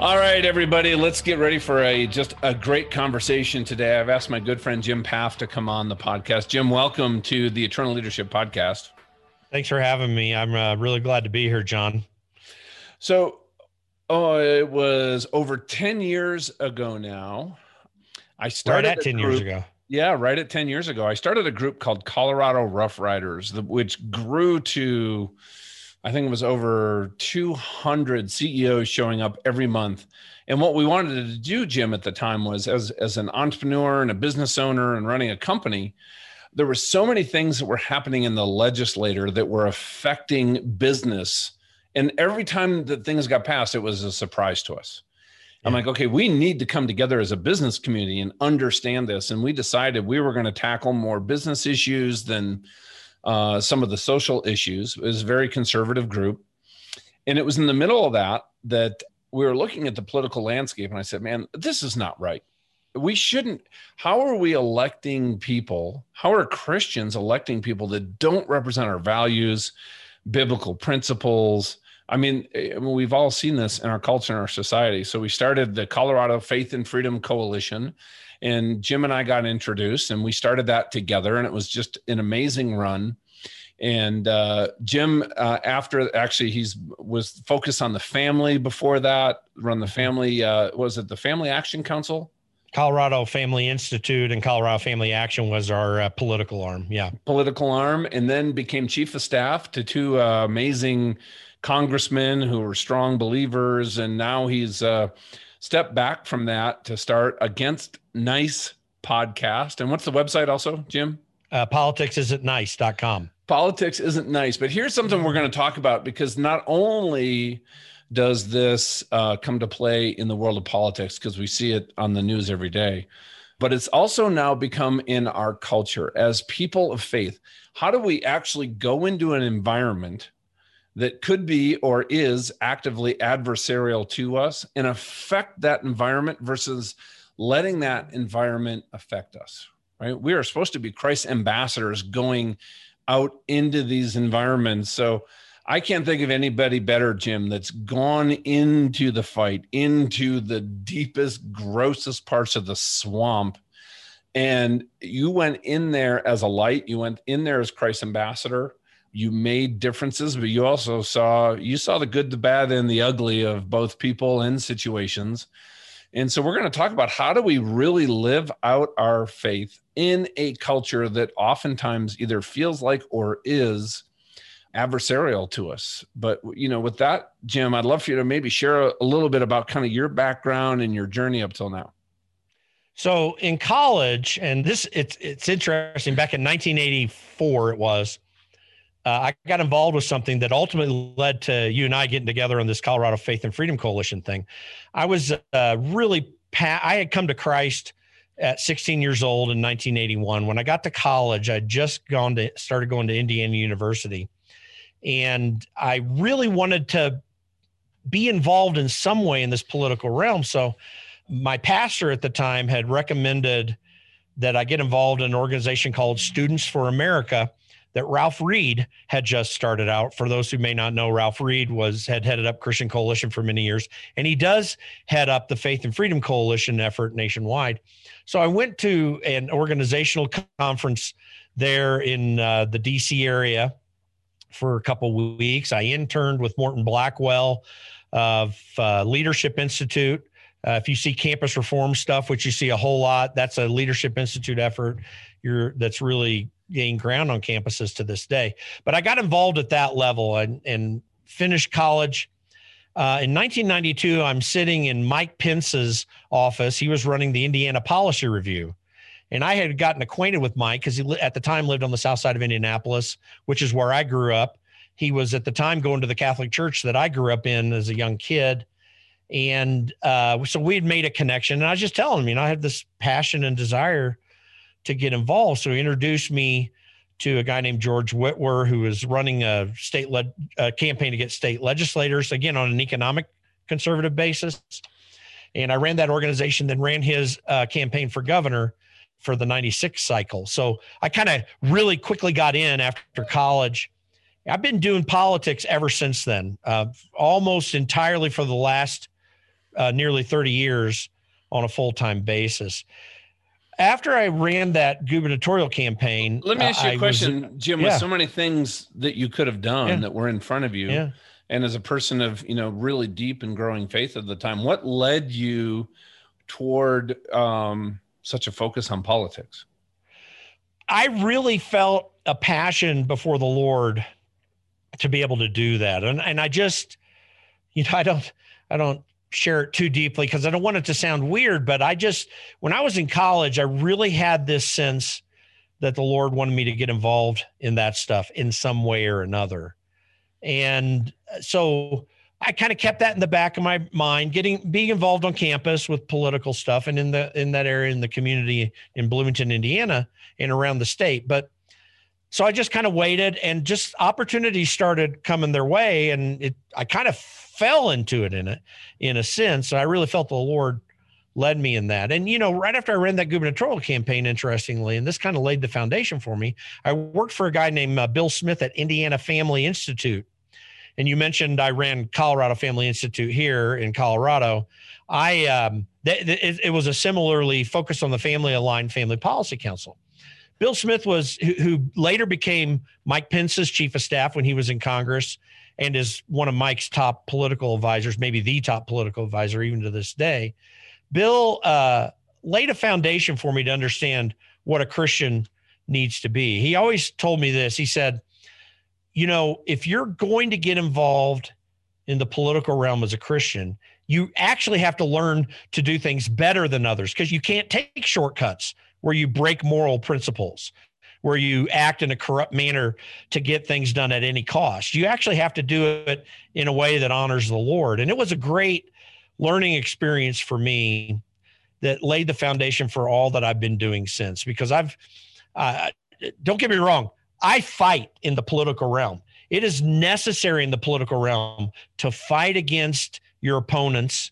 All right, everybody, let's get ready for a just a great conversation today. I've asked my good friend Jim Pfaff to come on the podcast. Jim, welcome to the Eternal Leadership Podcast. Thanks for having me. I'm uh, really glad to be here, John. So, oh, it was over 10 years ago now. I started right at 10 group, years ago. Yeah, right at 10 years ago. I started a group called Colorado Rough Riders, which grew to I think it was over 200 CEOs showing up every month. And what we wanted to do, Jim, at the time was as, as an entrepreneur and a business owner and running a company, there were so many things that were happening in the legislator that were affecting business. And every time that things got passed, it was a surprise to us. I'm like, okay, we need to come together as a business community and understand this. And we decided we were going to tackle more business issues than uh, some of the social issues. It was a very conservative group. And it was in the middle of that that we were looking at the political landscape. And I said, man, this is not right. We shouldn't. How are we electing people? How are Christians electing people that don't represent our values, biblical principles? I mean, eh, we've all seen this in our culture and our society. So we started the Colorado Faith and Freedom Coalition and Jim and I got introduced, and we started that together, and it was just an amazing run. And uh, Jim, uh, after actually, he's was focused on the family before that. Run the family. Uh, was it the Family Action Council? Colorado Family Institute and Colorado Family Action was our uh, political arm. Yeah, political arm, and then became chief of staff to two uh, amazing congressmen who were strong believers, and now he's uh, step back from that to start against nice podcast. And what's the website also, Jim? Uh, politicsisn'tnice.com. Politics isn't nice, but here's something we're going to talk about because not only does this uh, come to play in the world of politics because we see it on the news every day, but it's also now become in our culture as people of faith. How do we actually go into an environment that could be or is actively adversarial to us and affect that environment versus letting that environment affect us right? We are supposed to be christ ambassadors going out into these environments. So i can't think of anybody better jim that's gone into the fight into the deepest grossest parts of the swamp and you went in there as a light you went in there as christ ambassador you made differences but you also saw you saw the good the bad and the ugly of both people and situations and so we're going to talk about how do we really live out our faith in a culture that oftentimes either feels like or is adversarial to us. But you know with that jim i'd love for you to maybe share a, little bit about kind of your background and your journey up till now. So in college and this it's it's interesting back in 1984 it was uh, I got involved with something that ultimately led to you and I getting together on this Colorado Faith and Freedom Coalition thing. I was uh, really, pa- I had come to Christ at 16 years old in 1981. When I got to college, I'd just gone to, started going to Indiana University. And I really wanted to be involved in some way in this political realm. So my pastor at the time had recommended that I get involved in an organization called Students for America that Ralph Reed had just started out. For those who may not know, Ralph Reed was had headed up Christian Coalition for many years, and he does head up the Faith and Freedom Coalition effort nationwide. So I went to an organizational conference there in uh, the DC area for a couple weeks. I interned with Morton Blackwell of uh, Leadership Institute. Uh, if you see campus reform stuff, which you see a whole lot, that's a Leadership Institute effort. You're that's really gain ground on campuses to this day. But I got involved at that level and, and finished college. Uh, in 1992, I'm sitting in Mike Pence's office. He was running the Indiana Policy Review. And I had gotten acquainted with Mike because he li- at the time lived on the south side of Indianapolis, which is where I grew up. He was at the time going to the Catholic church that I grew up in as a young kid. And uh, so we had made a connection. And I was just telling him, you know, I had this passion and desire to get involved. So he introduced me to a guy named George Witwer, who was running a state led campaign to get state legislators, again, on an economic conservative basis. And I ran that organization, then ran his uh, campaign for governor for the 96 cycle. So I kind of really quickly got in after college. I've been doing politics ever since then, uh, almost entirely for the last uh, nearly 30 years on a full time basis. After I ran that gubernatorial campaign, let me ask you a question, was, Jim. Yeah. With so many things that you could have done yeah. that were in front of you, yeah. and as a person of you know really deep and growing faith at the time, what led you toward um, such a focus on politics? I really felt a passion before the Lord to be able to do that, and and I just, you know, I don't, I don't share it too deeply because I don't want it to sound weird, but I just, when I was in college, I really had this sense that the Lord wanted me to get involved in that stuff in some way or another. And uh, so I kind of kept that in the back of my mind, getting being involved on campus with political stuff and in the in that area in the community in Bloomington, Indiana, and around the state. But so I just kind of waited and just opportunities started coming their way. And it I kind of fell into it in it in a sense. I really felt the Lord led me in that. And you know, right after I ran that gubernatorial campaign, interestingly, and this kind of laid the foundation for me, I worked for a guy named uh, Bill Smith at Indiana Family Institute. And you mentioned I ran Colorado Family Institute here in Colorado. I um, th- th- it, it was a similarly focused on the family aligned family policy council. Bill Smith was who, who later became Mike Pence's chief of staff when he was in Congress and is one of Mike's top political advisors, maybe the top political advisor even to this day. Bill uh, laid a foundation for me to understand what a Christian needs to be. He always told me this. He said, you know, if you're going to get involved in the political realm as a Christian, you actually have to learn to do things better than others because you can't take shortcuts where you break moral principles where you act in a corrupt manner to get things done at any cost. You actually have to do it in a way that honors the Lord. And it was a great learning experience for me that laid the foundation for all that I've been doing since. Because I've, uh, don't get me wrong, I fight in the political realm. It is necessary in the political realm to fight against your opponents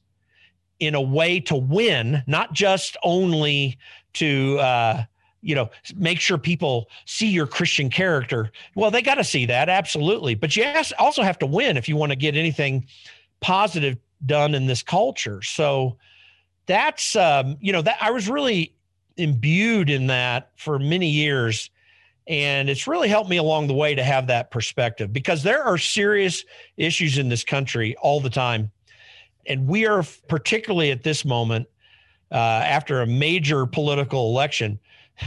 in a way to win, not just only to uh, you know make sure people see your christian character. Well they got to see that absolutely. But you also have to win if you want to get anything positive done in this culture. So that's um, you know that i was really imbued in that for many years. And it's really helped me along the way to have that perspective because there are serious issues in this country all the time. And we are particularly at this moment uh, after a major political election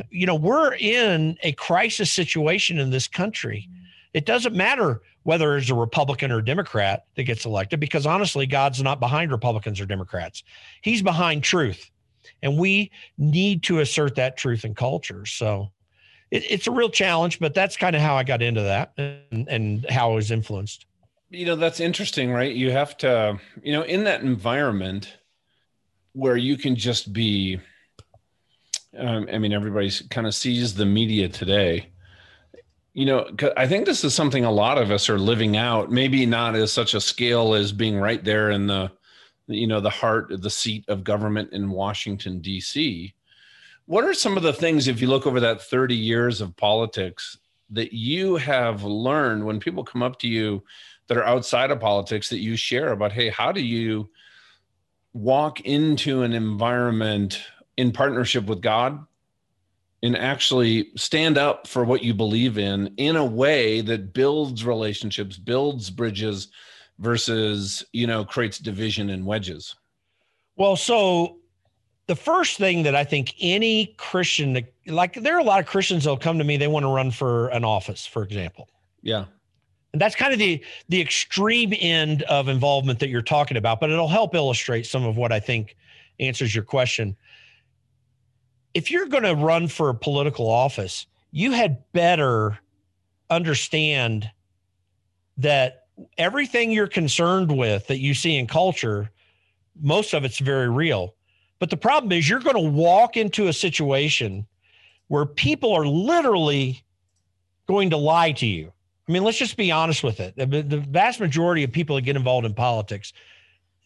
you know, we're in a crisis situation in this country. It doesn't matter whether it's a Republican or a Democrat that gets elected, because honestly, God's not behind Republicans or Democrats. He's behind truth. And we need to assert that truth in culture. So it, it's a real challenge, but that's kind of how I got into that and, and how I was influenced. You know, that's interesting, right? You have to, you know, in that environment where you can just be um, I mean, everybody kind of sees the media today. You know, I think this is something a lot of us are living out. Maybe not as such a scale as being right there in the, you know, the heart, the seat of government in Washington D.C. What are some of the things, if you look over that 30 years of politics, that you have learned when people come up to you that are outside of politics that you share about, hey, how do you walk into an environment in partnership with God and actually stand up for what you believe in in a way that builds relationships, builds bridges versus, you know, creates division and wedges. Well, so the first thing that I think any Christian, like there are a lot of Christians that'll come to me, they want to run for an office, for example. Yeah. And that's kind of the the extreme end of involvement that you're talking about, but it'll help illustrate some of what I think answers your question if you're going to run for a political office, you had better understand that everything you're concerned with that you see in culture, most of it's very real. But the problem is you're going to walk into a situation where people are literally going to lie to you. I mean, let's just be honest with it. The, vast majority of people that get involved in politics,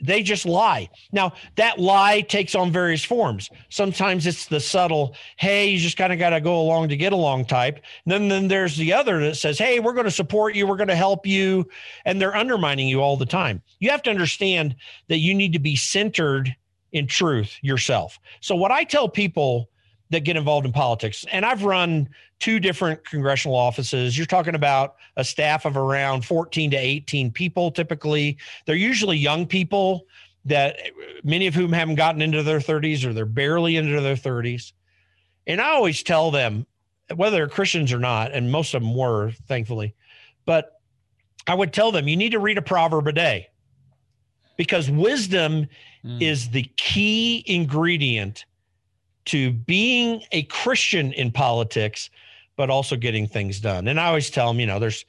they just lie. Now, that lie takes on various forms. Sometimes it's the subtle, hey, you just kind of got to go along to get along type. And then, then there's the other that says, hey, we're going to support you, we're going to help you. And they're undermining you all the time. You have to understand that you need to be centered in truth yourself. So, what I tell people that get involved in politics. And I've run two different congressional offices. You're talking about a staff of around 14 to 18 people typically. They're usually young people that many of whom haven't gotten into their 30s or they're barely into their 30s. And I always tell them, whether they're Christians or not, and most of them were, thankfully, but I would tell them, you need to read a proverb a day because wisdom mm. is the key ingredient to being a Christian in politics, but also getting things done. And I always tell them, you know, there's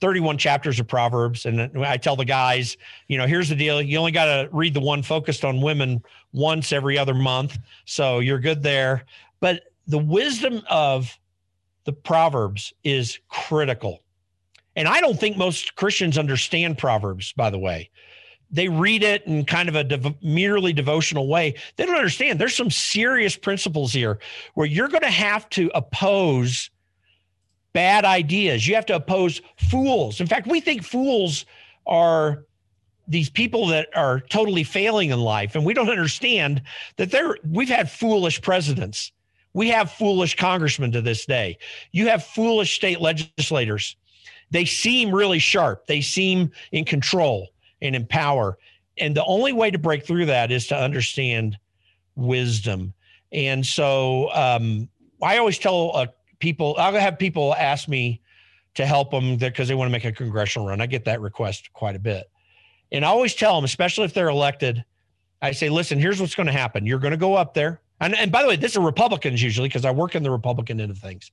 31 chapters of Proverbs. And I tell the guys, you know, here's the deal. You only got to read the one focused on women once every other month. So you're good there. But the wisdom of the Proverbs is critical. And I don't think most Christians understand Proverbs, by the way they read it in kind of a dev- merely devotional way. They don't understand. There's some serious principles here where you're going to have to oppose bad ideas. You have to oppose fools. In fact, we think fools are these people that are totally failing in life and we don't understand that they're we've had foolish presidents. We have foolish congressmen to this day. You have foolish state legislators. They seem really sharp. They seem in control and empower. And the only way to break through that is to understand wisdom. And so um, I always tell uh, people, I'll have people ask me to help them because they want to make a congressional run. I get that request quite a bit. And I always tell them, especially if they're elected, I say, listen, here's what's going to happen. You're going to go up there. And, and by the way, this is Republicans usually because I work in the Republican end of things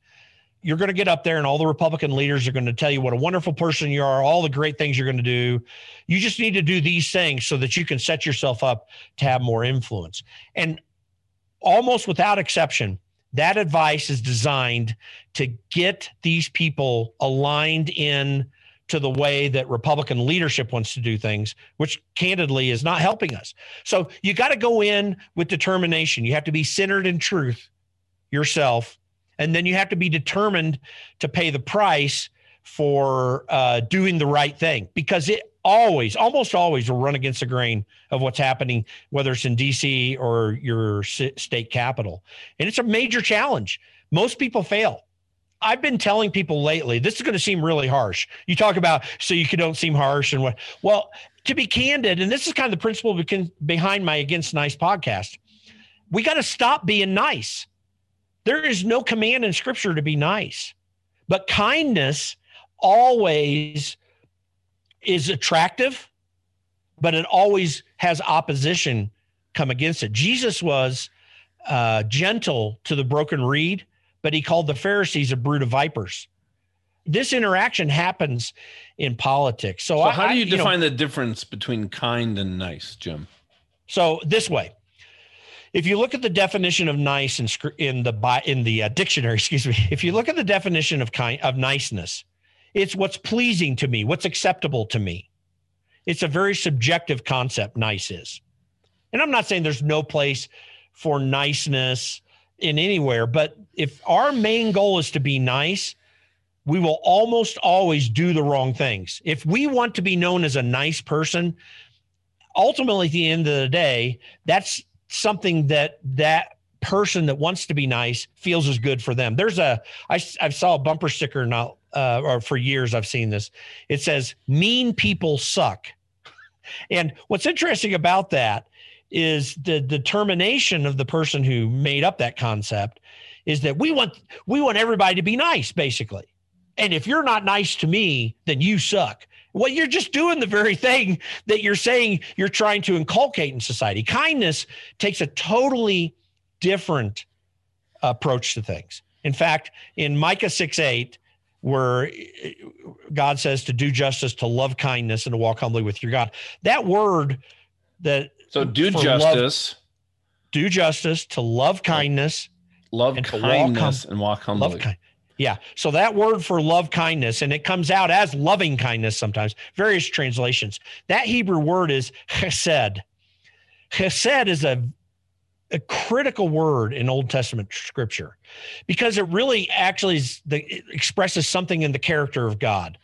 you're going to get up there and all the Republican leaders are going to tell you what a wonderful person you are, all the great things you're going to do. You just need to do these things so that you can set yourself up to have more influence. And almost without exception, that advice is designed to get these people aligned in to the way that Republican leadership wants to do things, which candidly is not helping us. So you got to go in with determination. You have to be centered in truth yourself and then you have to be determined to pay the price for uh, doing the right thing because it always, almost always, will run against the grain of what's happening, whether it's in DC or your state capital. And it's a major challenge. Most people fail. I've been telling people lately, this is going to seem really harsh. You talk about so you don't seem harsh and what. Well, to be candid, and this is kind of the principle behind my Against Nice podcast, we got to stop being nice. There is no command in scripture to be nice, but kindness always is attractive, but it always has opposition come against it. Jesus was uh, gentle to the broken reed, but he called the Pharisees a brood of vipers. This interaction happens in politics. So, so I, how do you, you define know, the difference between kind and nice, Jim? So this way, if you look at the definition of nice in, in the in the uh, dictionary, excuse me, if you look at the definition of kind of niceness, it's what's pleasing to me, what's acceptable to me. It's a very subjective concept. Nice is, and I'm not saying there's no place for niceness in anywhere, but if our main goal is to be nice, we will almost always do the wrong things. If we want to be known as a nice person, ultimately at the end of the day, that's something that that person that wants to be nice feels is good for them. There's a I I saw a bumper sticker not uh, or for years I've seen this. It says mean people suck. and what's interesting about that is the determination of the person who made up that concept is that we want we want everybody to be nice basically. And if you're not nice to me, then you suck. Well, you're just doing the very thing that you're saying you're trying to inculcate in society. Kindness takes a totally different approach to things. In fact, in Micah 6 8, where God says to do justice, to love kindness, and to walk humbly with your God, that word that so do justice, love, do justice, to love kindness, love and kindness, walk hum- and walk humbly. Love Yeah. So that word for love kindness, and it comes out as loving kindness sometimes, various translations. That Hebrew word is chesed. Chesed is a, a critical word in Old Testament scripture because it really actually is the, expresses something in the character of God,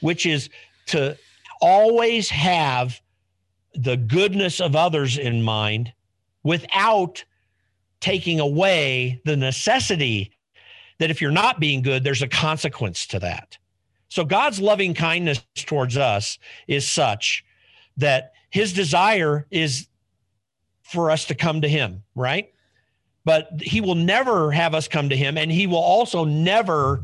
which is to always have the goodness of others in mind without taking away the necessity that if you're not being good, there's a consequence to that. So God's loving kindness towards us is such that his desire is for us to come to him, right? But he will never have us come to him. And he will also never,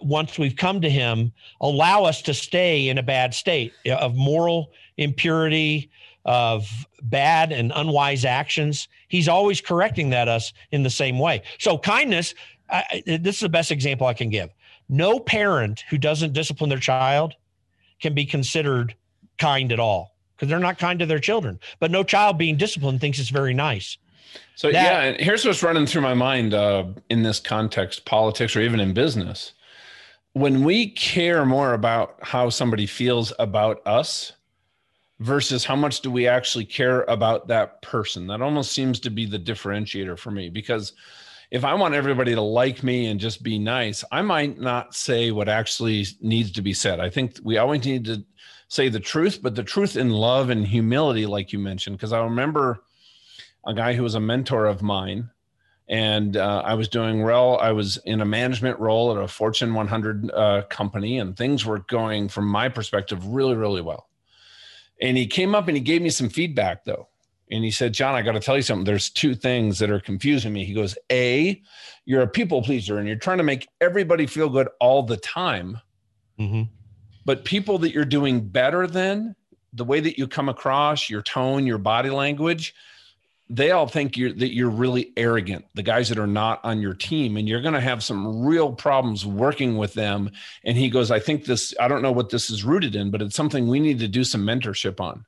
once we've come to him, allow us to stay in a bad state of moral impurity, of bad and unwise actions. He's always correcting that us in the same way. So kindness, I, this is the best example I can give. No parent who doesn't discipline their child can be considered kind at all because they're not kind to their children. But no child being disciplined thinks it's very nice. So that, yeah, and here's what's running through my mind uh, in this context, politics or even in business. When we care more about how somebody feels about us versus how much do we actually care about that person. That almost seems to be the differentiator for me because if I want everybody to like me and just be nice, I might not say what actually needs to be said. I think we always need to say the truth, but the truth in love and humility, like you mentioned. Because I remember a guy who was a mentor of mine, and uh, I was doing well. I was in a management role at a Fortune 100 uh, company, and things were going, from my perspective, really, really well. And he came up and he gave me some feedback though. And he said, John, I got to tell you something. There's two things that are confusing me. He goes, A, you're a people pleaser and you're trying to make everybody feel good all the time. Mm-hmm. But people that you're doing better than, the way that you come across, your tone, your body language, they all think you're that you're really arrogant the guys that are not on your team and you're going to have some real problems working with them and he goes i think this i don't know what this is rooted in but it's something we need to do some mentorship on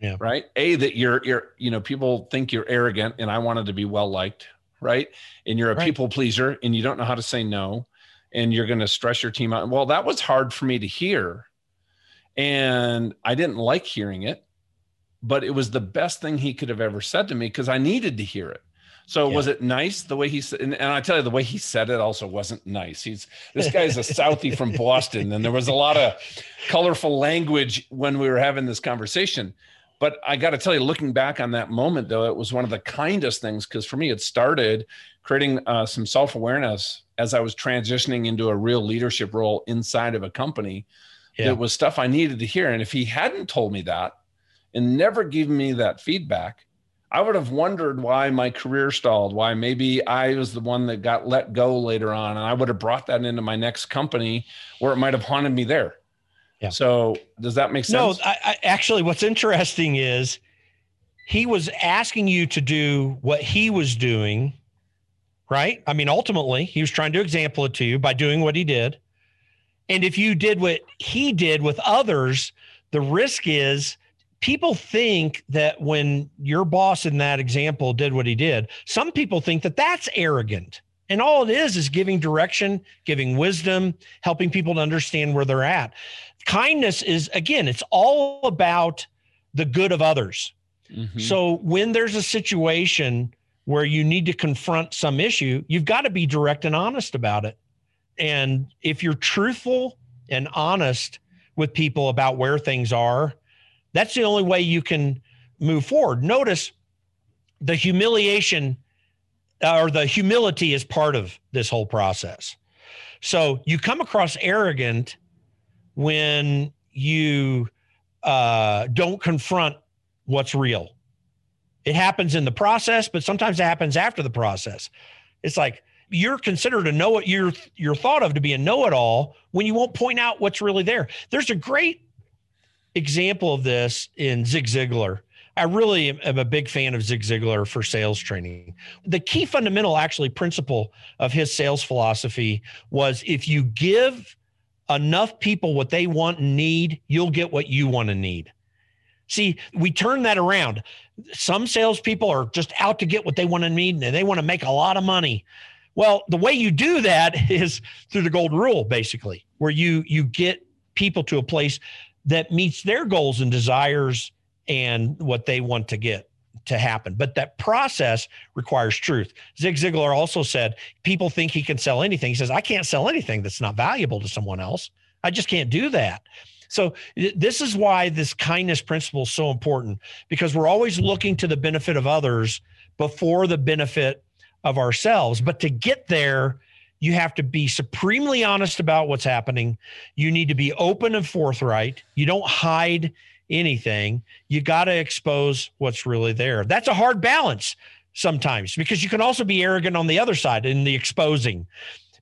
yeah right a that you're you're you know people think you're arrogant and i wanted to be well liked right and you're a right. people pleaser and you don't know how to say no and you're going to stress your team out well that was hard for me to hear and i didn't like hearing it but it was the best thing he could have ever said to me because I needed to hear it. So yeah. was it nice the way he said? And, and, I tell you, the way he said it also wasn't nice. He's this guy's a Southie from Boston, and there was a lot of colorful language when we were having this conversation. But I got to tell you, looking back on that moment, though, it was one of the kindest things because for me, it started creating uh, some self awareness as I was transitioning into a real leadership role inside of a company. Yeah. It was stuff I needed to hear, and if he hadn't told me that, and never given me that feedback, I would have wondered why my career stalled, why maybe I was the one that got let go later on. And I would have brought that into my next company where it might have haunted me there. Yeah. So does that make sense? No, I, I, actually, what's interesting is he was asking you to do what he was doing, right? I mean, ultimately, he was trying to example it to you by doing what he did. And if you did what he did with others, the risk is people think that when your boss in that example did what he did, some people think that that's arrogant. And all it is is giving direction, giving wisdom, helping people to understand where they're at. Kindness is, again, it's all about the good of others. Mm-hmm. So when there's a situation where you need to confront some issue, you've got to be direct and honest about it. And if you're truthful and honest with people about where things are, that's the only way you can move forward. Notice the humiliation uh, or the humility is part of this whole process. So you come across arrogant when you uh, don't confront what's real. It happens in the process, but sometimes it happens after the process. It's like you're considered a know it you're you're thought of to be a know-it-all when you won't point out what's really there. There's a great example of this in Zig Ziglar. I really am a big fan of Zig Ziglar for sales training. The key fundamental, actually, principle of his sales philosophy was if you give enough people what they want and need, you'll get what you want to need. See, we turn that around. Some salespeople are just out to get what they want to need and they want to make a lot of money. Well, the way you do that is through the golden rule, basically, where you you get people to a place that meets their goals and desires and what they want to get to happen. But that process requires truth. Zig Ziglar also said people think he can sell anything. He says, I can't sell anything that's not valuable to someone else. I just can't do that. So this is why this kindness principle is so important because we're always looking to the benefit of others before the benefit of ourselves. But to get there, you have to be supremely honest about what's happening. You need to be open and forthright. You don't hide anything. You got to expose what's really there. That's a hard balance sometimes because you can also be arrogant on the other side in the exposing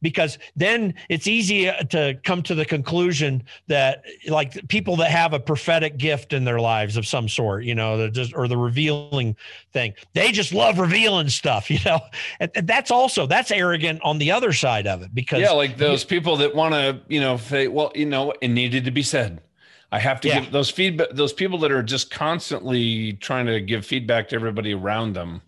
because then it's easy uh, to come to the conclusion that like people that have a prophetic gift in their lives of some sort you know just or the revealing thing they just love revealing stuff you know and, and that's also that's arrogant on the other side of it because yeah like those people that want to you know say well you know it needed to be said I have to yeah. give those feedback. Those people that are just constantly trying to give feedback to everybody around them.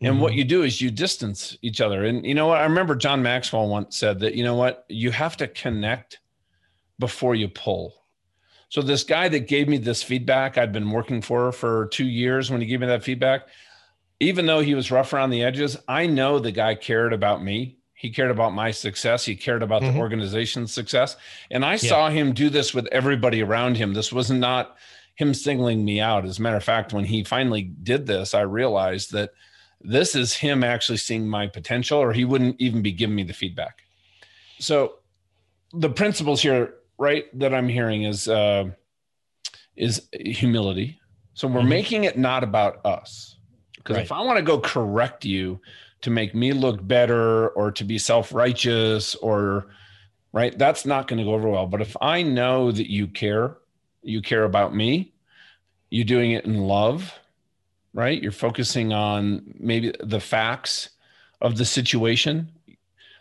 And mm-hmm. what you do is you distance each other. And you know what? I remember John Maxwell once said that, you know what? You have to connect before you pull. So this guy that gave me this feedback, I'd been working for for two years when he gave me that feedback. Even though he was rough around the edges, I know the guy cared about me. He cared about my success. He cared about mm-hmm. the organization's success. And I yeah. saw him do this with everybody around him. This was not him singling me out. As a matter of fact, when he finally did this, I realized that this is him actually seeing my potential, or he wouldn't even be giving me the feedback. So the principles here, right, that I'm hearing is uh, is humility. So we're mm-hmm. making it not about us. Because right. if I want to go correct you to make me look better or to be self-righteous or right, that's not going to go over well. But if I know that you care, you care about me, you're doing it in love, right? You're focusing on maybe the facts of the situation.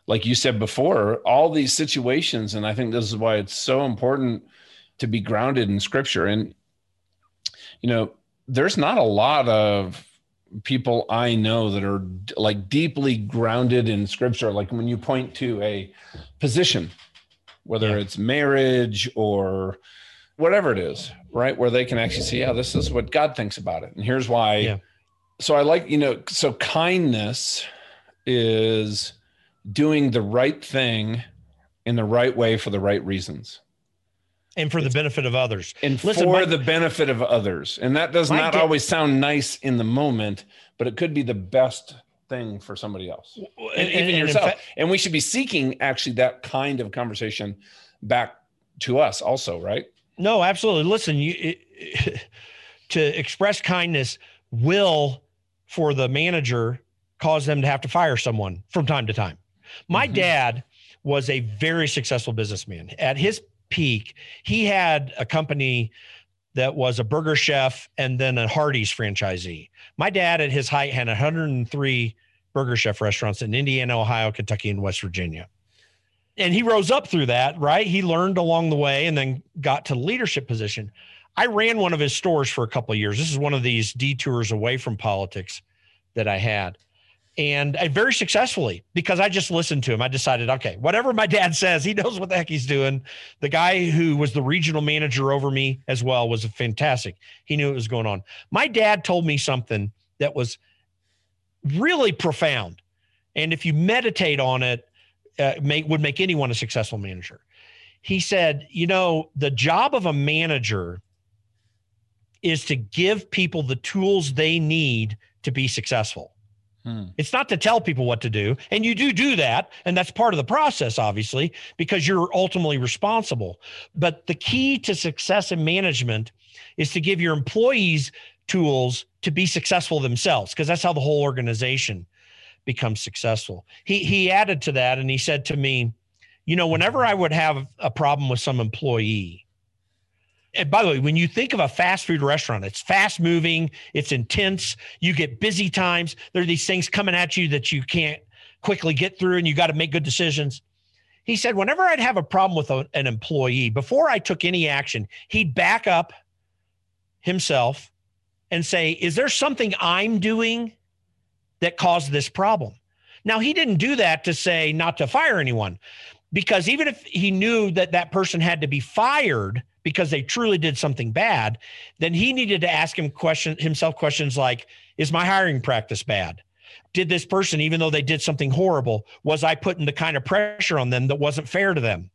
Like you said before, all these situations, and I think this is why it's so important to be grounded in scripture. And, you know, there's not a lot of people I know that are like deeply grounded in scripture. Like when you point to a position, whether yeah. it's marriage or whatever it is, right? Where they can actually see, yeah, this is what God thinks about it. And here's why. Yeah. So I like, you know, so kindness is doing the right thing in the right way for the right reasons. And for the benefit of others. And Listen, for my, the benefit of others. And that does not always sound nice in the moment, but it could be the best thing for somebody else. And, and even and yourself. and we should be seeking actually that kind of conversation back to us also, right? No, absolutely. Listen, you it, to express kindness will for the manager cause them to have to fire someone from time to time. My mm-hmm. dad was a very successful businessman. At his peak, he had a company that was a burger chef and then a Hardee's franchisee. My dad at his height had 103 burger chef restaurants in Indiana, Ohio, Kentucky, and West Virginia and he rose up through that, right? He learned along the way and then got to leadership position. I ran one of his stores for a couple of years. This is one of these detours away from politics that I had. And very successfully because I just listened to him. I decided, okay, whatever my dad says, he knows what the heck he's doing. The guy who was the regional manager over me as well was fantastic. He knew what was going on. My dad told me something that was really profound. And if you meditate on it, uh, would make anyone a successful manager. He said, you know, the job of a manager is to give people the tools they need to be successful. Hmm. It's not to tell people what to do. And you do do that. And that's part of the process, obviously, because you're ultimately responsible. But the key to success in management is to give your employees tools to be successful themselves, because that's how the whole organization becomes successful. He he added to that and he said to me, you know, whenever I would have a problem with some employee, and by the way, when you think of a fast food restaurant, it's fast moving, it's intense, you get busy times, there are these things coming at you that you can't quickly get through and you got to make good decisions. He said, whenever I'd have a problem with a, an employee, before I took any action, he'd back up himself and say, Is there something I'm doing that caused this problem. Now, he didn't do that to say not to fire anyone, because even if he knew that that person had to be fired because they truly did something bad, then he needed to ask him question himself questions like, "Is my hiring practice bad? Did this person, even though they did something horrible, was I putting the kind of pressure on them that wasn't fair to them?"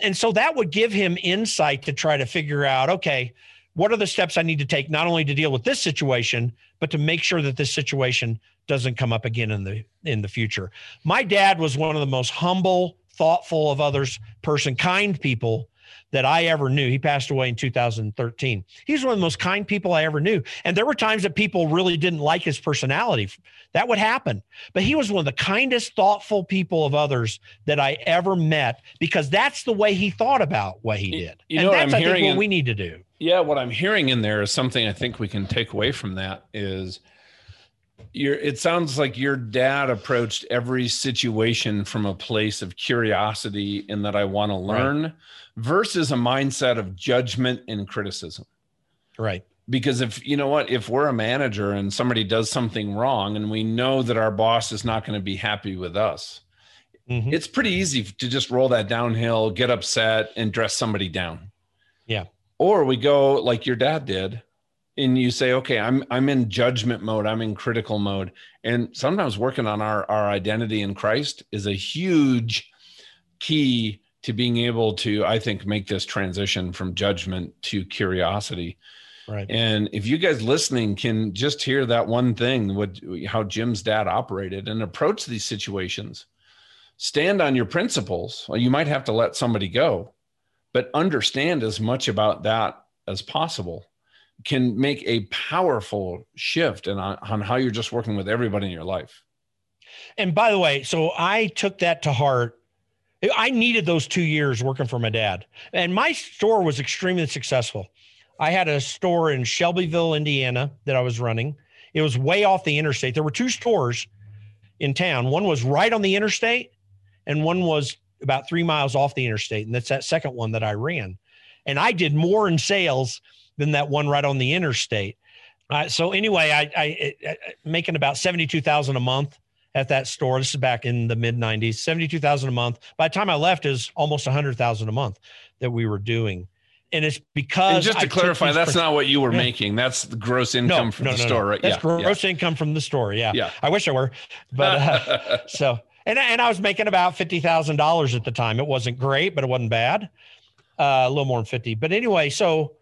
And so that would give him insight to try to figure out, okay, what are the steps I need to take not only to deal with this situation, but to make sure that this situation doesn't come up again in the in the future. My dad was one of the most humble, thoughtful of others person, kind people that I ever knew. He passed away in 2013. He's one of the most kind people I ever knew. And there were times that people really didn't like his personality. That would happen. But he was one of the kindest, thoughtful people of others that I ever met because that's the way he thought about what he did. You and know that's what I'm I think hearing what in- we need to do. Yeah, what I'm hearing in there is something I think we can take away from that is your it sounds like your dad approached every situation from a place of curiosity in that I want to learn versus a mindset of judgment and criticism. Right. Because if you know what, if we're a manager and somebody does something wrong and we know that our boss is not going to be happy with us, Mhm. it's pretty easy to just roll that downhill, get upset, and dress somebody down. Yeah. Or we go like your dad did, and you say, "Okay, I'm I'm in judgment mode. I'm in critical mode." And sometimes working on our our identity in Christ is a huge key to being able to, I think, make this transition from judgment to curiosity. Right. And if you guys listening can just hear that one thing, what how Jim's dad operated and approach these situations, stand on your principles. Well, you might have to let somebody go, but understand as much about that as possible can make a powerful shift and on, uh, on how you're just working with everybody in your life. And by the way, so I took that to heart. I needed those two years working for my dad. And my store was extremely successful. I had a store in Shelbyville, Indiana that I was running. It was way off the interstate. There were two stores in town. One was right on the interstate, and one was about three miles off the interstate. And that's that second one that I ran. And I did more in sales than that one right on the interstate. Uh, so anyway, I, I, I making about seventy-two thousand a month at that store. This is back in the mid '90s. Seventy-two thousand a month. By the time I left, is almost a hundred thousand a month that we were doing. And it's because And just to I clarify, that's not what you were Yeah. making. That's the gross income from the store, right? That's gross income from the store. Yeah. Yeah. I wish I were, but uh, so and and I was making about fifty thousand dollars at the time. It wasn't great, but it wasn't bad. Uh, a little more than fifty. But anyway, so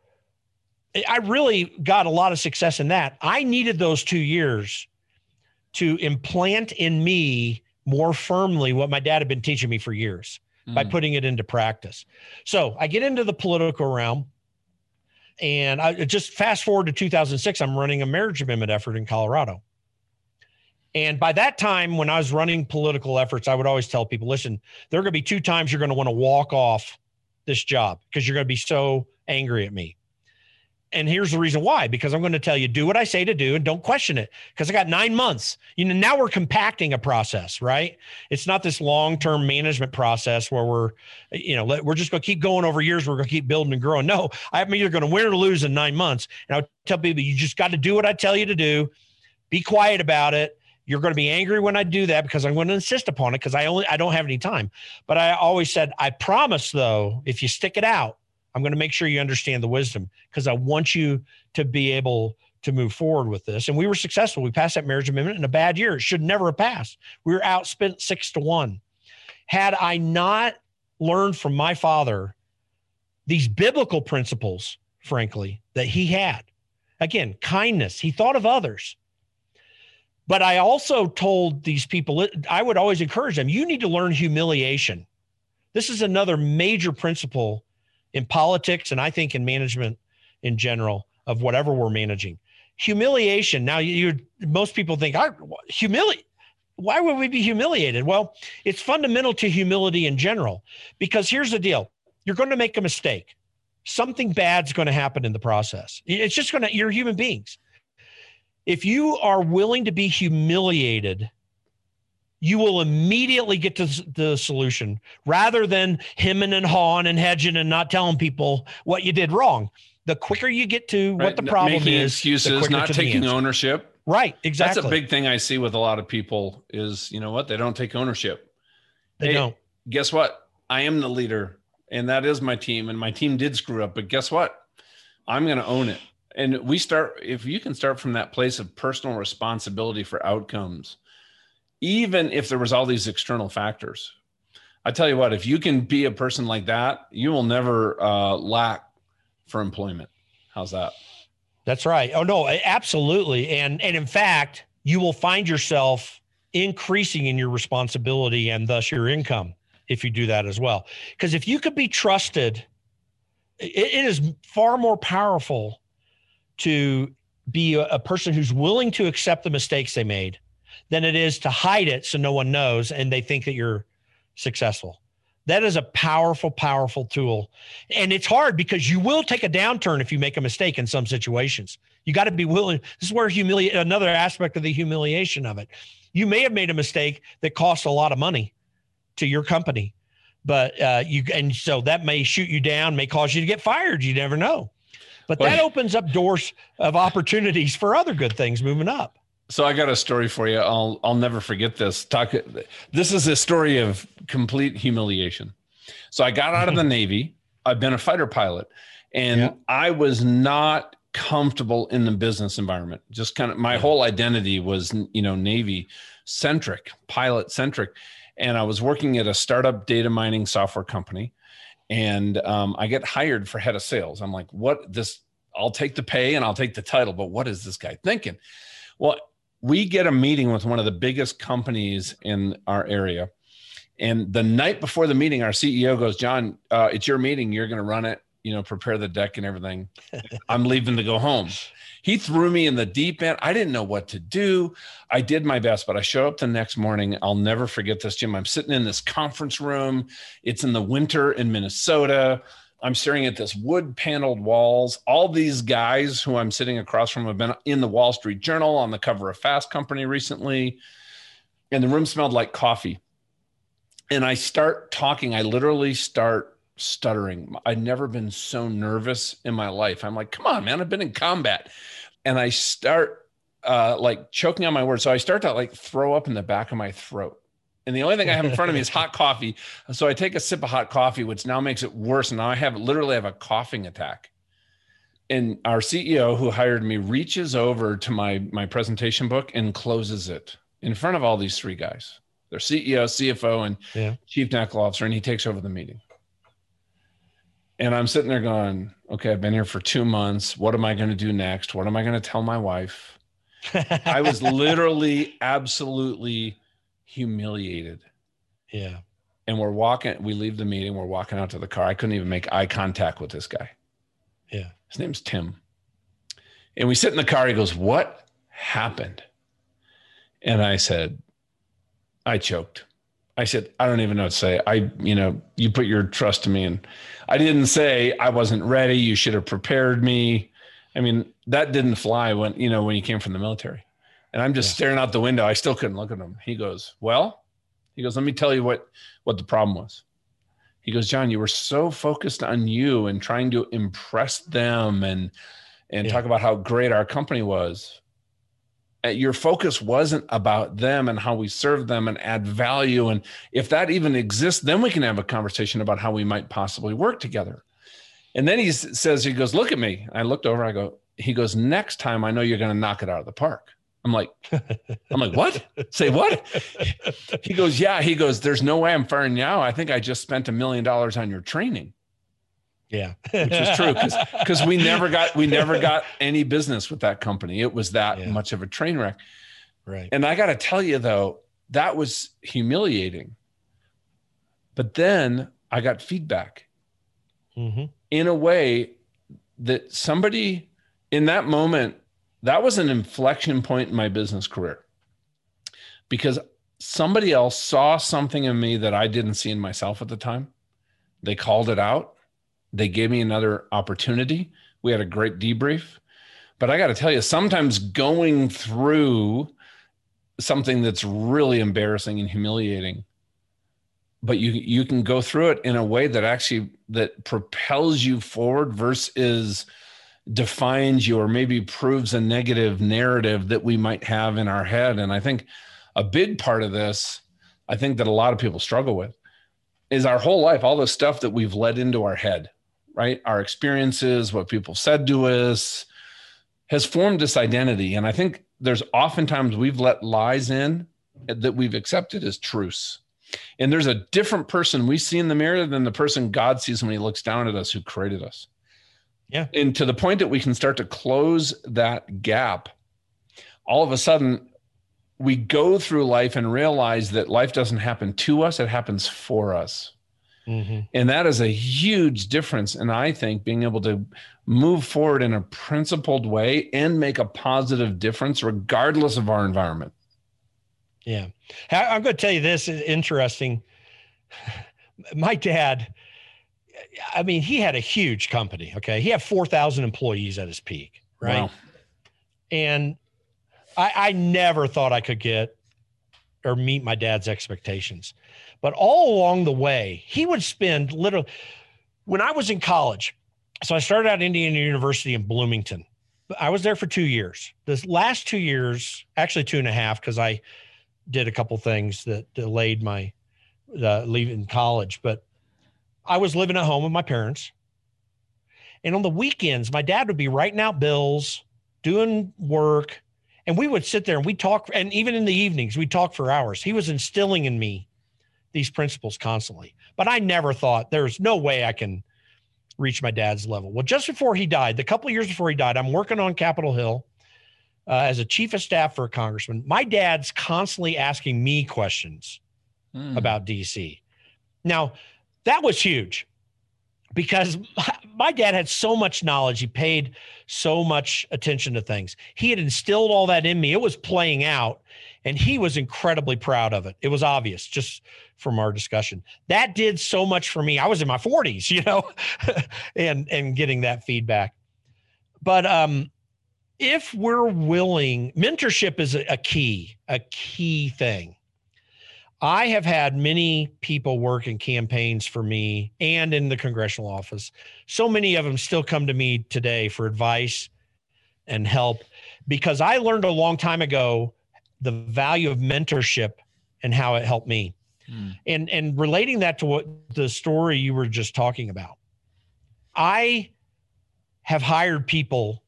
I really got a lot of success in that. I needed those two years to implant in me more firmly what my dad had been teaching me for years by Mm. putting it into practice. So I get into the political realm. And I just fast forward to 2006, I'm running a marriage amendment effort in Colorado. And by that time, when I was running political efforts, I would always tell people listen, there are going to be two times you're going to want to walk off this job because you're going to be so angry at me. And here's the reason why because I'm going to tell you, do what I say to do and don't question it because I got nine months. You know, now we're compacting a process, right? It's not this long term management process where we're, you know, we're just going to keep going over years. We're going to keep building and growing. No, I'm either going to win or lose in nine months. And I tell people, you just got to do what I tell you to do. Be quiet about it. You're going to be angry when I do that because I'm going to insist upon it because I only I don't have any time. But I always said, I promise though, if you stick it out, I'm going to make sure you understand the wisdom because I want you to be able to move forward with this. And we were successful. We passed that marriage amendment in a bad year. It should never have passed. We were outspent six to one. Had I not learned from my father these biblical principles, frankly, that he had, again, kindness, he thought of others. But I also told these people, I would always encourage them, you need to learn humiliation. This is another major principle in politics and I think in management in general of whatever we're managing. Humiliation. Now, you most people think, I humiliate. Why would we be humiliated? Well, it's fundamental to humility in general because here's the deal you're going to make a mistake. Something bad's going to happen in the process. It's just going to, you're human beings. If you are willing to be humiliated, you will immediately get to the solution rather than hemming and hawing and hedging and not telling people what you did wrong. The quicker you get to what the problem making is, excuses, not taking ownership. Right. Exactly. That's a big thing I see with a lot of people is, you know what? They don't take ownership. They Hey, don't. Guess what? I am the leader and that is my team and my team did screw up, but guess what? I'm going to own it. And we start if you can start from that place of personal responsibility for outcomes, even if there was all these external factors. I tell you what, if you can be a person like that, you will never uh, lack for employment. How's that? That's right. Oh no, absolutely. And and in fact, you will find yourself increasing in your responsibility and thus your income if you do that as well. Because if you could be trusted, it, it is far more powerful to be a, a person who's willing to accept the mistakes they made than it is to hide it so no one knows and they think that you're successful. That is a powerful, powerful tool. And it's hard because you will take a downturn if you make a mistake in some situations. You got to be willing. This is where humiliate another aspect of the humiliation of it. You may have made a mistake that costs a lot of money to your company, but uh, you and so that may shoot you down, may cause you to get fired. You never know. But Well- that opens up doors of opportunities for other good things moving up. So I got a story for you. I'll I'll never forget this. Talk. This is a story of complete humiliation. So I got out of the Navy. I've been a fighter pilot, and Yeah. I was not comfortable in the business environment. Just kind of my whole identity was you know Navy centric, pilot centric, and I was working at a startup data mining software company, and um, I get hired for head of sales. I'm like, what this? I'll take the pay and I'll take the title, but what is this guy thinking? Well, we get a meeting with one of the biggest companies in our area. And the night before the meeting, our CEO goes, John, uh, it's your meeting. You're going to run it, you know, prepare the deck and everything. I'm leaving to go home. He threw me in the deep end. I didn't know what to do. I did my best, but I show up the next morning. I'll never forget this, Jim. I'm sitting in this conference room. It's in the winter in Minnesota. I'm staring at this wood paneled walls. All these guys who I'm sitting across from have been in the Wall Street Journal on the cover of Fast Company recently. And the room smelled like coffee. And I start talking. I literally start stuttering. I'd never been so nervous in my life. I'm like, come on, man, I've been in combat. And I start uh, like choking on my words. So I start to like throw up in the back of my throat. And the only thing I have in front of me is hot coffee. So I take a sip of hot coffee, which now makes it worse. And now I have literally have a coughing attack. And our CEO who hired me reaches over to my my presentation book and closes it in front of all these three guys. Their CEO, CFO, and Yeah. chief technical officer, and he takes over the meeting. And I'm sitting there going, okay, I've been here for two months. What am I going to do next? What am I going to tell my wife? I was literally absolutely humiliated. yeah. And we're walking, we leave the meeting, we're walking out to the car. I couldn't even make eye contact with this guy. Yeah. His name's Tim. And we sit in the car. He goes, What happened? And I said, I choked. I said, I don't even know what to say. I, you know, you put your trust in me. And I didn't say I wasn't ready. You should have prepared me. I mean, that didn't fly when, you know, when you came from the military. And I'm just Yeah. staring out the window. I still couldn't look at him. He goes, Well, he goes, Let me tell you what what the problem was. He goes, John, you were so focused on you and trying to impress them and and Yeah. talk about how great our company was. Uh, Your focus wasn't about them and how we serve them and add value. And if that even exists, then we can have a conversation about how we might possibly work together. And then he says, he goes, look at me. I looked over. I go, he goes, next time I know you're going to knock it out of the park. I'm like, I'm like, what? Say what? He goes, yeah. He goes, there's no way I'm firing you out. I think I just spent a million dollars on your training, Yeah. which is true because because we never got we never got any business with that company. It was that Yeah. much of a train wreck. right. And I got to tell you though, that was humiliating. But then I got feedback hmm in a way that somebody in that moment that was an inflection point in my business career because somebody else saw something in me that I didn't see in myself at the time. They called it out. They gave me another opportunity. We had a great debrief. But I got to tell you, sometimes going through something that's really embarrassing and humiliating, but you you can go through it in a way that actually that propels you forward versus defines you or maybe proves a negative narrative that we might have in our head. And I think a big part of this, I think that a lot of people struggle with is our whole life, all the stuff that we've let into our head, right? Our experiences, what people said to us has formed this identity. And I think there's oftentimes we've let lies in that we've accepted as truths. And there's a different person we see in the mirror than the person God sees when he looks down at us who created us. Yeah. And to the point that we can start to close that gap, all of a sudden we go through life and realize that life doesn't happen to us, it happens for us. Mm-hmm. And that is a huge difference. And I think being able to move forward in a principled way and make a positive difference, regardless of our environment. Yeah. I'm going to tell you this is interesting. My dad, I mean, he had a huge company. Okay. He had 4,000 employees at his peak. Right. Wow. And I, I never thought I could get or meet my dad's expectations. But all along the way, he would spend literally, when I was in college, so I started out Indiana University in Bloomington. I was there for two years. This last two years, actually two and a half, because I did a couple things that delayed my uh, leaving college. But I was living at home with my parents. And on the weekends, my dad would be writing out bills, doing work, and we would sit there and we talk. And even in the evenings, we talk for hours. He was instilling in me these principles constantly. But I never thought there's no way I can reach my dad's level. Well, just before he died, the couple years before he died, I'm working on Capitol Hill uh, as a chief of staff for a congressman. My dad's constantly asking me questions mm. about DC. Now, that was huge because my dad had so much knowledge. He paid so much attention to things. He had instilled all that in me. It was playing out, and he was incredibly proud of it. It was obvious just from our discussion. That did so much for me. I was in my 40s, you know, and and getting that feedback. But um if we're willing, mentorship is a, a key, a key thing. I have had many people work in campaigns for me and in the congressional office. So many of them still come to me today for advice and help because I learned a long time ago the value of mentorship and how it helped me. Hmm. And and relating that to what the story you were just talking about. I have hired people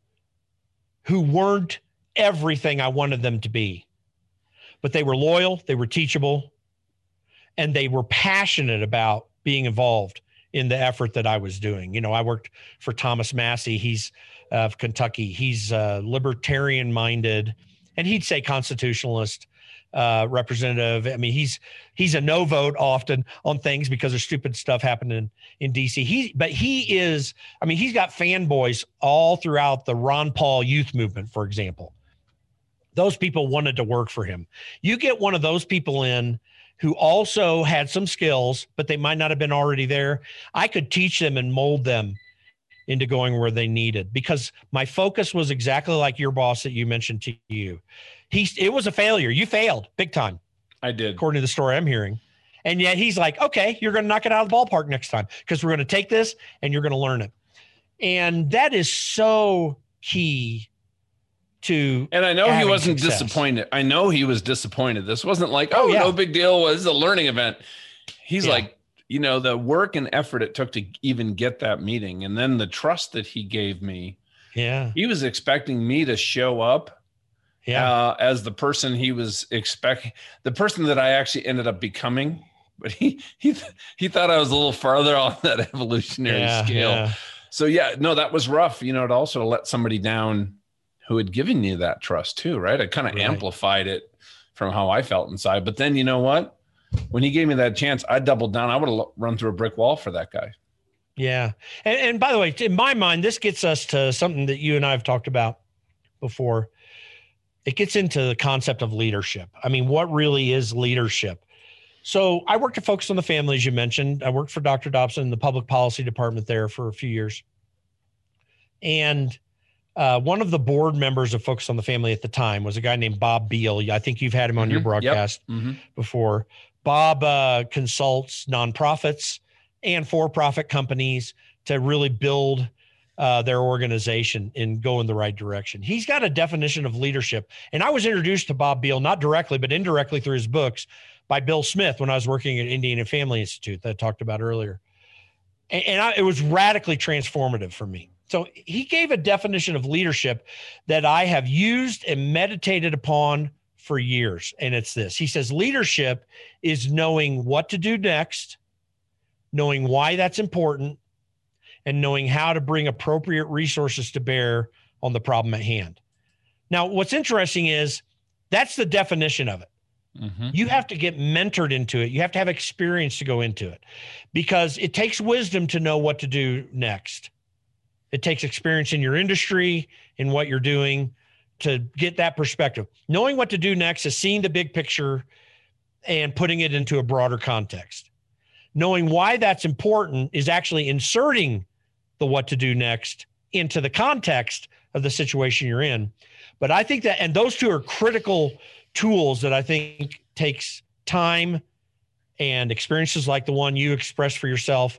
who weren't everything I wanted them to be. But they were loyal, they were teachable, and they were passionate about being involved in the effort that I was doing. You know, I worked for Thomas Massie. He's of Kentucky. He's uh, libertarian minded, and he'd say constitutionalist uh, representative. I mean, he's he's a no vote often on things because of stupid stuff happening in DC. He but he is. I mean, he's got fanboys all throughout the Ron Paul youth movement, for example. Those people wanted to work for him. You get one of those people in who also had some skills, but they might not have been already there. I could teach them and mold them into going where they needed because my focus was exactly like your boss that you mentioned to you. He it was a failure. You failed big time. I did. According to the story I'm hearing. And yet he's like, okay, you're going to knock it out of the ballpark next time because we're going to take this and you're going to learn it. And that is so key to. And I know he wasn't success. disappointed. I know he was disappointed. This wasn't like, oh, oh yeah. no big deal. Was a learning event. He's yeah. like, you know, the work and effort it took to even get that meeting, and then the trust that he gave me. Yeah, he was expecting me to show up yeah. Uh, as the person he was expecting, the person that I actually ended up becoming. But he he he thought I was a little farther on that evolutionary yeah, scale. So yeah, no, that was rough. You know, to also let somebody down who had given you that trust too, right? I kind of right. amplified it from how I felt inside. But then you know what? When he gave me that chance, I doubled down. I would have run through a brick wall for that guy. Yeah. And, and by the way, in my mind, this gets us to something that you and I have talked about before it gets into the concept of leadership. I mean, what really is leadership? So I worked at Focus on the Family, as you mentioned. I worked for Dr. Dobson in the public policy department there for a few years. And uh, one of the board members of Focus on the Family at the time was a guy named Bobb Biehl. I think you've had him on mm-hmm. your broadcast yep. mm-hmm. before. Bobb uh, consults nonprofits and for profit companies to really build uh, their organization and go in the right direction. He's got a definition of leadership. And I was introduced to Bobb Biehl, not directly, but indirectly through his books by Bill Smith when I was working at Indiana Family Institute that I talked about earlier. And, and I, it was radically transformative for me. So he gave a definition of leadership that I have used and meditated upon for years. And it's this He says, leadership is knowing what to do next, knowing why that's important, and knowing how to bring appropriate resources to bear on the problem at hand. Now, what's interesting is that's the definition of it. Mm-hmm. You have to get mentored into it. You have to have experience to go into it because it takes wisdom to know what to do next. It takes experience in your industry, in what you're doing to get that perspective. Knowing what to do next is seeing the big picture and putting it into a broader context. Knowing why that's important is actually inserting the what to do next into the context of the situation you're in. But I think that, and those two are critical tools that I think takes time and experiences like the one you expressed for yourself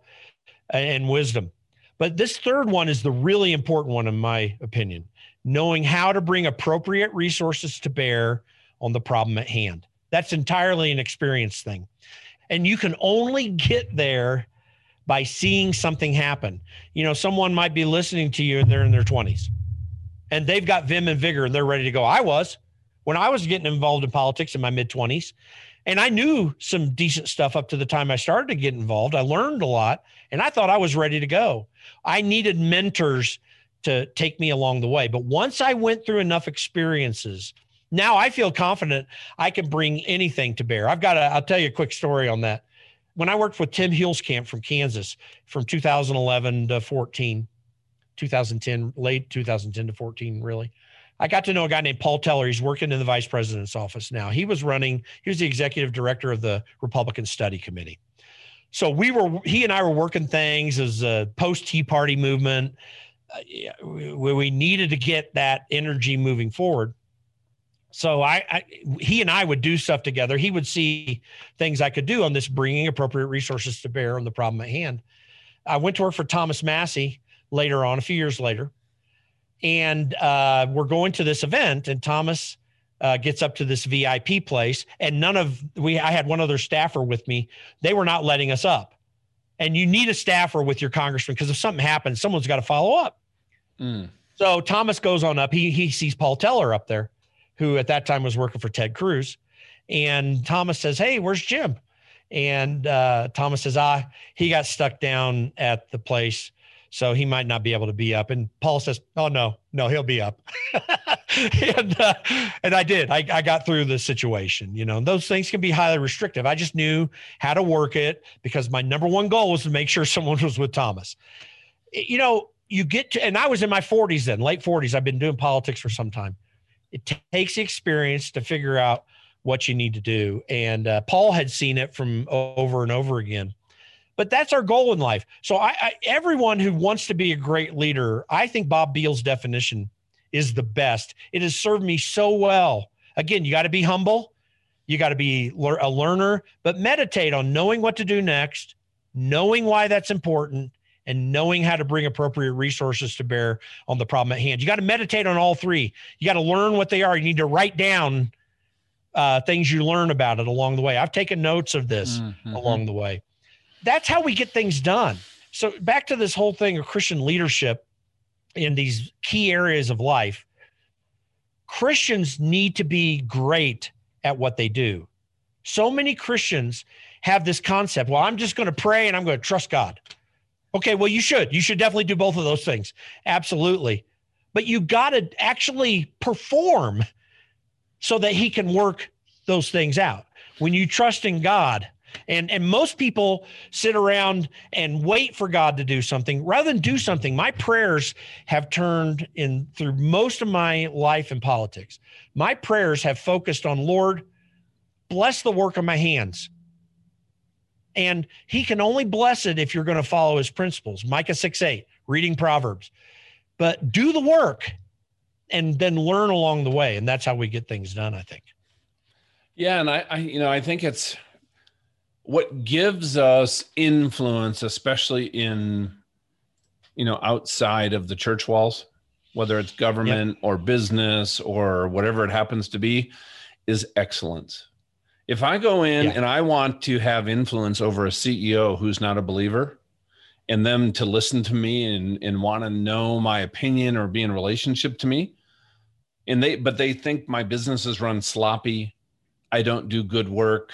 and wisdom. But this third one is the really important one, in my opinion knowing how to bring appropriate resources to bear on the problem at hand. That's entirely an experience thing. And you can only get there by seeing something happen. You know, someone might be listening to you and they're in their 20s and they've got vim and vigor and they're ready to go. I was when I was getting involved in politics in my mid 20s. And I knew some decent stuff up to the time I started to get involved. I learned a lot and I thought I was ready to go. I needed mentors to take me along the way. But once I went through enough experiences, now I feel confident I can bring anything to bear. I've got a, I'll tell you a quick story on that when I worked with Tim Huelskamp from Kansas from 2011 to 14, 2010, late 2010 to 14, really. I got to know a guy named Paul Teller. He's working in the vice president's office now. He was running, he was the executive director of the Republican Study Committee. So we were, he and I were working things as a post Tea Party movement uh, where we needed to get that energy moving forward so I, I, he and I would do stuff together. He would see things I could do on this, bringing appropriate resources to bear on the problem at hand. I went to work for Thomas Massie later on, a few years later, and uh, we're going to this event, and Thomas uh, gets up to this VIP place, and none of we. I had one other staffer with me. They were not letting us up, and you need a staffer with your congressman because if something happens, someone's got to follow up. Mm. So Thomas goes on up. He he sees Paul Teller up there who at that time was working for Ted Cruz. And Thomas says, Hey, where's Jim? And uh, Thomas says, Ah, he got stuck down at the place. So he might not be able to be up. And Paul says, Oh, no, no, he'll be up. and, uh, and I did. I, I got through the situation. You know, those things can be highly restrictive. I just knew how to work it because my number one goal was to make sure someone was with Thomas. You know, you get to, and I was in my 40s then, late 40s. I've been doing politics for some time it t- takes experience to figure out what you need to do. And uh, Paul had seen it from over and over again. But that's our goal in life. So I, I, everyone who wants to be a great leader, I think Bobb Biehl's definition is the best. It has served me so well. Again, you got to be humble. You got to be a learner, but meditate on knowing what to do next, knowing why that's important, and knowing how to bring appropriate resources to bear on the problem at hand. You got to meditate on all three. You got to learn what they are. You need to write down uh, things you learn about it along the way. I've taken notes of this mm-hmm. along the way. That's how we get things done. So, back to this whole thing of Christian leadership in these key areas of life. Christians need to be great at what they do. So many Christians have this concept well, I'm just going to pray and I'm going to trust God. Okay, well, you should. You should definitely do both of those things. Absolutely. But you got to actually perform so that he can work those things out. When you trust in God, and and most people sit around and wait for God to do something rather than do something. My prayers have turned in through most of my life in politics. My prayers have focused on Lord, bless the work of my hands. And he can only bless it if you're going to follow his principles. Micah 6 8, reading Proverbs. But do the work and then learn along the way. And that's how we get things done, I think. Yeah. And I, I you know, I think it's what gives us influence, especially in you know, outside of the church walls, whether it's government or business or whatever it happens to be, is excellence. If I go in yeah. and I want to have influence over a CEO who's not a believer and them to listen to me and, and want to know my opinion or be in relationship to me, and they but they think my business is run sloppy, I don't do good work,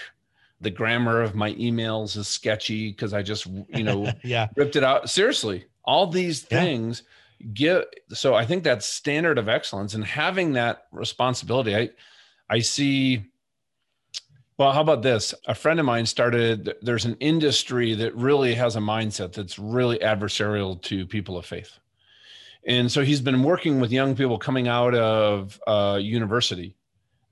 the grammar of my emails is sketchy because I just, you know, yeah. ripped it out. Seriously, all these things yeah. give so I think that standard of excellence and having that responsibility. I I see well, how about this? A friend of mine started, there's an industry that really has a mindset that's really adversarial to people of faith. And so he's been working with young people coming out of uh, university,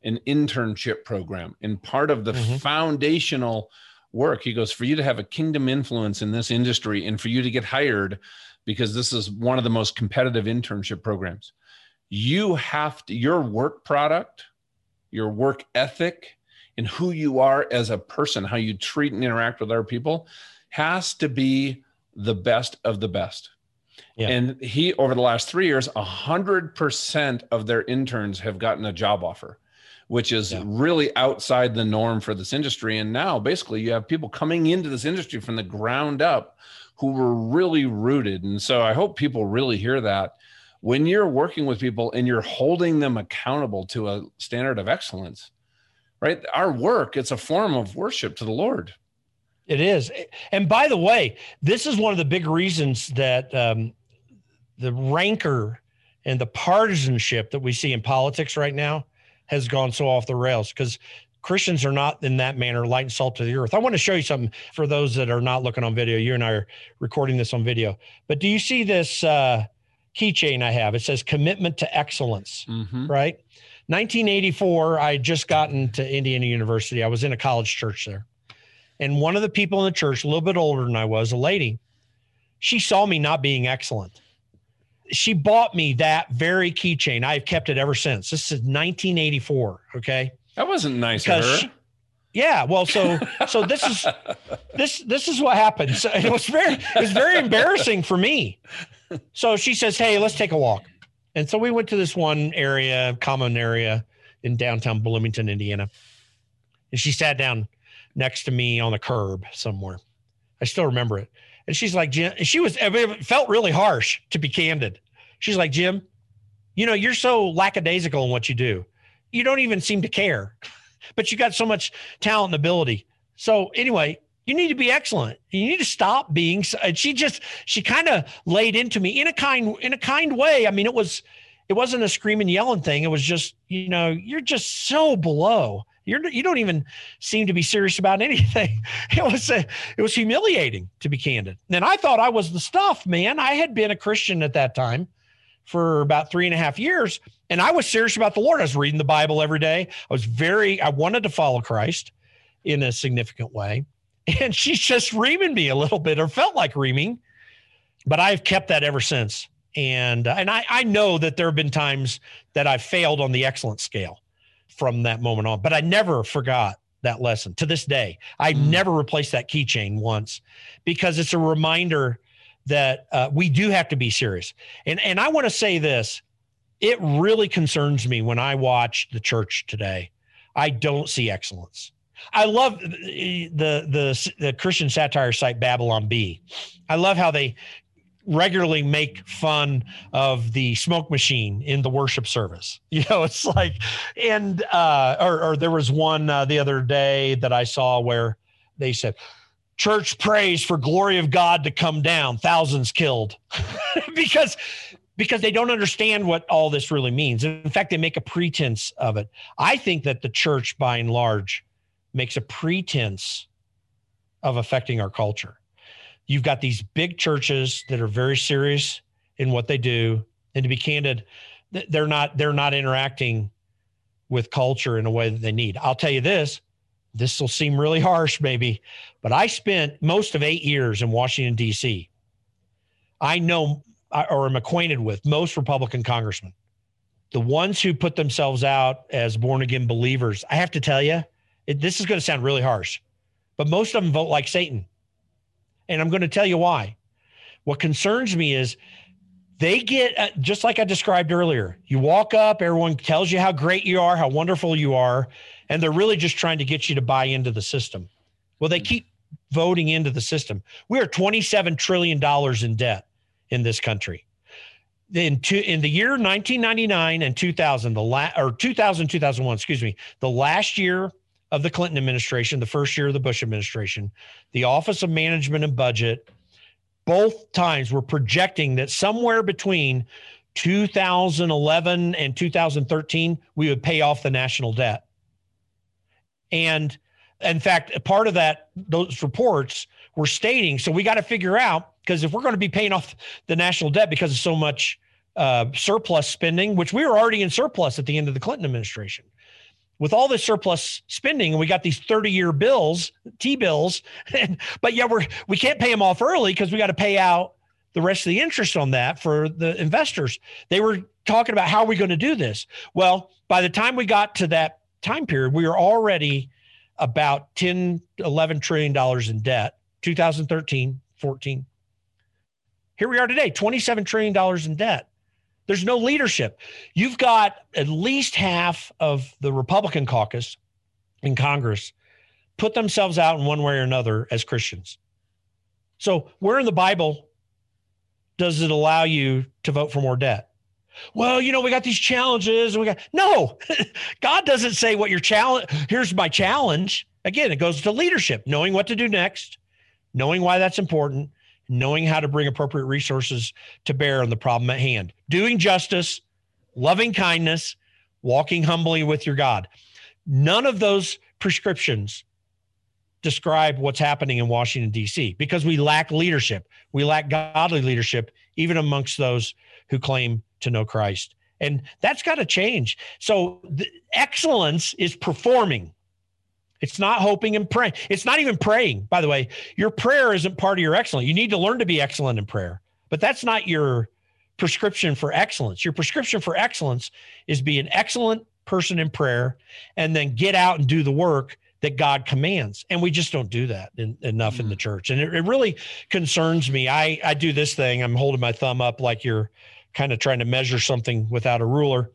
an internship program. And part of the mm-hmm. foundational work, he goes, for you to have a kingdom influence in this industry and for you to get hired, because this is one of the most competitive internship programs, you have to, your work product, your work ethic, and who you are as a person, how you treat and interact with other people has to be the best of the best. Yeah. And he, over the last three years, 100% of their interns have gotten a job offer, which is yeah. really outside the norm for this industry. And now basically you have people coming into this industry from the ground up who were really rooted. And so I hope people really hear that when you're working with people and you're holding them accountable to a standard of excellence, right? Our work, it's a form of worship to the Lord. It is. And by the way, this is one of the big reasons that um, the rancor and the partisanship that we see in politics right now has gone so off the rails because Christians are not in that manner light and salt to the earth. I want to show you something for those that are not looking on video. You and I are recording this on video. But do you see this uh, keychain I have? It says commitment to excellence, mm-hmm. right? 1984, I had just gotten to Indiana University. I was in a college church there. And one of the people in the church, a little bit older than I was, a lady, she saw me not being excellent. She bought me that very keychain. I've kept it ever since. This is 1984. Okay. That wasn't nice because of her. She, yeah, well, so so this is this this is what happened. So it was very it was very embarrassing for me. So she says, "Hey, let's take a walk." And so we went to this one area, common area in downtown Bloomington, Indiana. And she sat down next to me on the curb somewhere. I still remember it. And she's like, Jim, she was, it felt really harsh to be candid. She's like, Jim, you know, you're so lackadaisical in what you do. You don't even seem to care, but you got so much talent and ability. So, anyway, you need to be excellent. You need to stop being. And she just she kind of laid into me in a kind in a kind way. I mean, it was it wasn't a screaming yelling thing. It was just you know you're just so below. You're you don't even seem to be serious about anything. It was a, it was humiliating to be candid. And I thought I was the stuff, man. I had been a Christian at that time for about three and a half years, and I was serious about the Lord. I was reading the Bible every day. I was very I wanted to follow Christ in a significant way and she's just reaming me a little bit or felt like reaming but i've kept that ever since and uh, and I, I know that there have been times that i've failed on the excellence scale from that moment on. But i never forgot that lesson to this day. I mm. never replaced that keychain once because it's a reminder that uh, we do have to be serious. And and i want to say this it really concerns me when i watch the church today. I don't see excellence. I love the, the the Christian satire site Babylon Bee. I love how they regularly make fun of the smoke machine in the worship service. You know, it's like, and uh, or, or there was one uh, the other day that I saw where they said, "Church prays for glory of God to come down, thousands killed," because because they don't understand what all this really means. In fact, they make a pretense of it. I think that the church, by and large, makes a pretense of affecting our culture. You've got these big churches that are very serious in what they do, and to be candid, they're not they're not interacting with culture in a way that they need. I'll tell you this, this will seem really harsh maybe, but I spent most of 8 years in Washington D.C. I know or am acquainted with most Republican congressmen. The ones who put themselves out as born again believers, I have to tell you, it, this is going to sound really harsh, but most of them vote like Satan. And I'm going to tell you why. What concerns me is they get uh, just like I described earlier. You walk up, everyone tells you how great you are, how wonderful you are, and they're really just trying to get you to buy into the system. Well, they keep voting into the system. We are 27 trillion dollars in debt in this country. In two, in the year 1999 and 2000, the last or 2000 2001, excuse me, the last year of the Clinton administration, the first year of the Bush administration, the Office of Management and Budget both times we're projecting that somewhere between 2011 and 2013 we would pay off the national debt. And in fact part of that those reports were stating so we got to figure out because if we're going to be paying off the national debt because of so much uh, surplus spending which we were already in surplus at the end of the clinton administration with all this surplus spending and we got these 30 year bills t-bills but yeah we're we can't pay them off early because we got to pay out the rest of the interest on that for the investors. They were talking about how are we going to do this? Well by the time we got to that time period we were already about 10 11 trillion dollars in debt 2013 14 here we are today 27 trillion dollars in debt there's no leadership. You've got at least half of the Republican caucus in Congress put themselves out in one way or another as Christians. So, where in the Bible does it allow you to vote for more debt? Well, you know, we got these challenges and we got no, God doesn't say what your challenge. Here's my challenge. Again, it goes to leadership, knowing what to do next, knowing why that's important, knowing how to bring appropriate resources to bear on the problem at hand, doing justice, loving kindness, walking humbly with your God. None of those prescriptions describe what's happening in Washington, D.C., because we lack leadership. We lack godly leadership, even amongst those who claim to know Christ. And that's got to change. So, excellence is performing. It's not hoping and praying. It's not even praying, by the way. Your prayer isn't part of your excellence. You need to learn to be excellent in prayer, but that's not your prescription for excellence. Your prescription for excellence is be an excellent person in prayer and then get out and do the work that God commands. And we just don't do that in, enough mm-hmm. in the mm. church. And it, it really concerns me. I, I do this thing. I'm holding my thumb up like you're kind of trying to measure something without a ruler.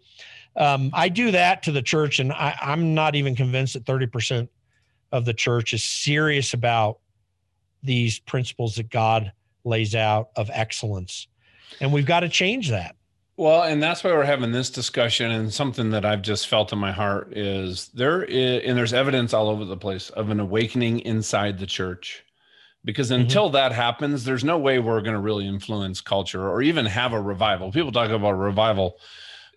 Um, I do that to the church, and I, I'm not even convinced that 30% of the church is serious about these principles that God lays out of excellence. And we've got to change that. Well, and that's why we're having this discussion. And something that I've just felt in my heart is there, is, and there's evidence all over the place of an awakening inside the church. Because mm-hmm. until mm-hmm. that happens, there's no way we're going to really influence culture or even have a revival. People talk about revival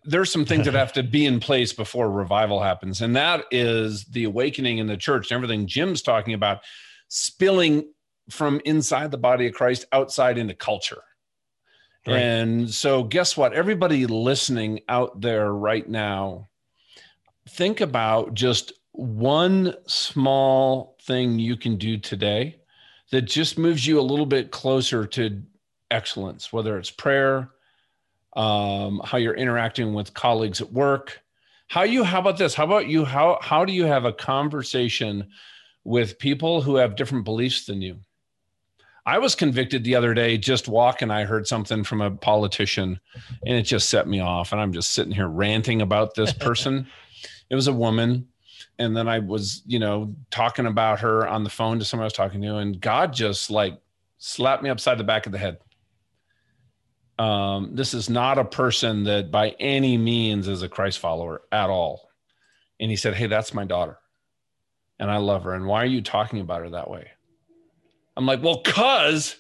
there's some things that have to be in place before revival happens. And that is the awakening in the church and everything Jim's talking about spilling from inside the body of Christ outside into culture. Right. And so, guess what? Everybody listening out there right now, think about just one small thing you can do today that just moves you a little bit closer to excellence, whether it's prayer, um, how you're interacting with colleagues at work. How you? How about this? How about you? How how do you have a conversation with people who have different beliefs than you? I was convicted the other day just walking. I heard something from a politician and it just set me off. And I'm just sitting here ranting about this person. it was a woman. And then I was, you know, talking about her on the phone to someone I was talking to. And God just like slapped me upside the back of the head um, this is not a person that by any means is a Christ follower at all. And he said, Hey, that's my daughter. And I love her. And why are you talking about her that way? I'm like, Well, cuz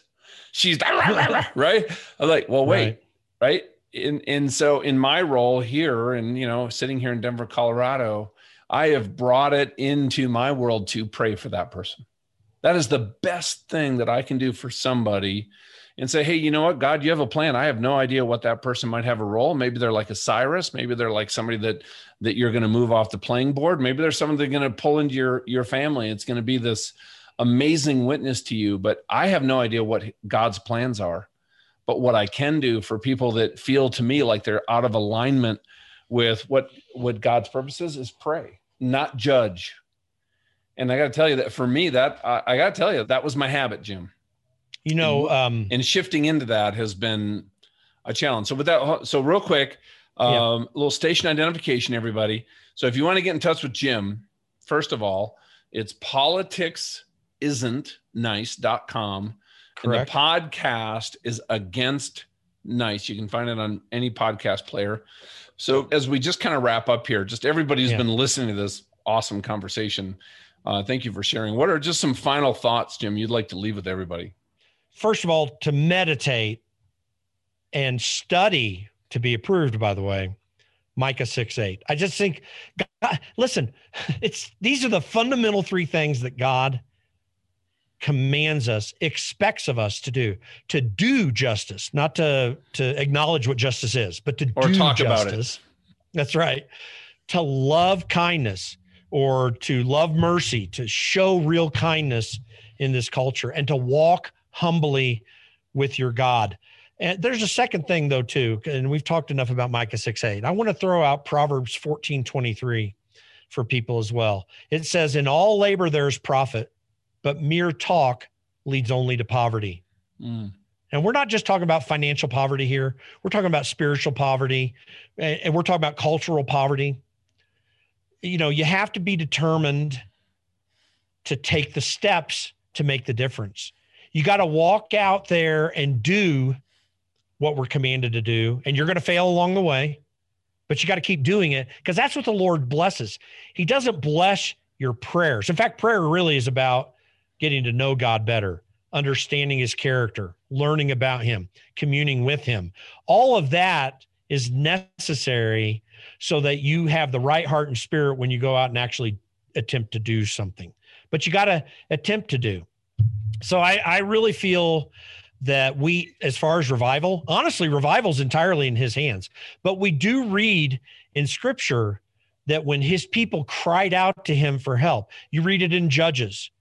she's right. I'm like, Well, wait, right. right? And, and so in my role here and, you know, sitting here in Denver, Colorado, I have brought it into my world to pray for that person. That is the best thing that I can do for somebody and say, hey, you know what, God, you have a plan. I have no idea what that person might have a role. Maybe they're like a Cyrus. Maybe they're like somebody that that you're going to move off the playing board. Maybe there's someone that's going to pull into your your family. It's going to be this amazing witness to you. But I have no idea what God's plans are. But what I can do for people that feel to me like they're out of alignment with what what God's purposes is pray, not judge. And I got to tell you that for me, that I, I got to tell you that was my habit, Jim You know, um, and shifting into that has been a challenge. So with that, so real quick, um, yeah. little station identification, everybody. So if you want to get in touch with Jim, first of all, it's politicsisn'tnice.com. Correct. And the podcast is against nice. You can find it on any podcast player. So as we just kind of wrap up here, just everybody who's yeah. been listening to this awesome conversation, uh, thank you for sharing. What are just some final thoughts, Jim, you'd like to leave with everybody? First of all, to meditate and study to be approved, by the way, Micah 6 8. I just think, God, listen, it's these are the fundamental three things that God commands us, expects of us to do, to do justice, not to to acknowledge what justice is, but to or do talk justice. about it. That's right. To love kindness or to love mercy, to show real kindness in this culture and to walk humbly with your God. And there's a second thing though, too, and we've talked enough about Micah 6 8. I want to throw out Proverbs 14 23 for people as well. It says, In all labor there is profit, but mere talk leads only to poverty. Mm. And we're not just talking about financial poverty here. We're talking about spiritual poverty and we're talking about cultural poverty. You know, you have to be determined to take the steps to make the difference. You got to walk out there and do what we're commanded to do, and you're going to fail along the way, but you got to keep doing it because that's what the Lord blesses. He doesn't bless your prayers. In fact, prayer really is about getting to know God better, understanding his character, learning about him, communing with him. All of that is necessary so that you have the right heart and spirit when you go out and actually attempt to do something. But you got to attempt to do. So I, I really feel that we, as far as revival, honestly, revival is entirely in his hands. But we do read in scripture that when his people cried out to him for help, you read it in Judges,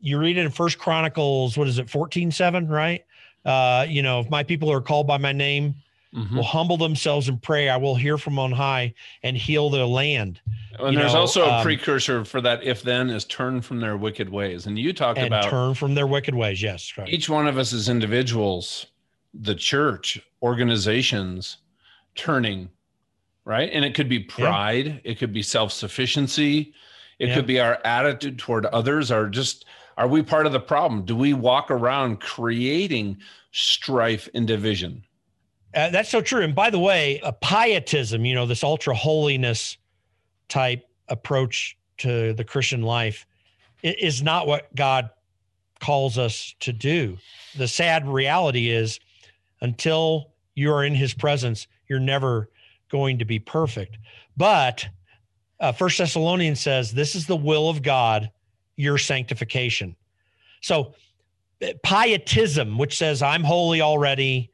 you read it in First Chronicles, what is it, 14 7, right? Uh, you know, if my people are called by my name, mm-hmm. will humble themselves and pray, I will hear from on high and heal their land. And you there's know, also a um, precursor for that if then is turn from their wicked ways. And you talked and about turn from their wicked ways. Yes. Right. Each one of us as individuals, the church, organizations turning, right? And it could be pride, yeah. it could be self-sufficiency, it yeah. could be our attitude toward others, or just are we part of the problem? Do we walk around creating strife and division? Uh, that's so true. And by the way, a pietism, you know, this ultra holiness type approach to the Christian life is not what God calls us to do. The sad reality is until you are in his presence, you're never going to be perfect. But uh, First Thessalonians says, This is the will of God, your sanctification. So, uh, pietism, which says, I'm holy already,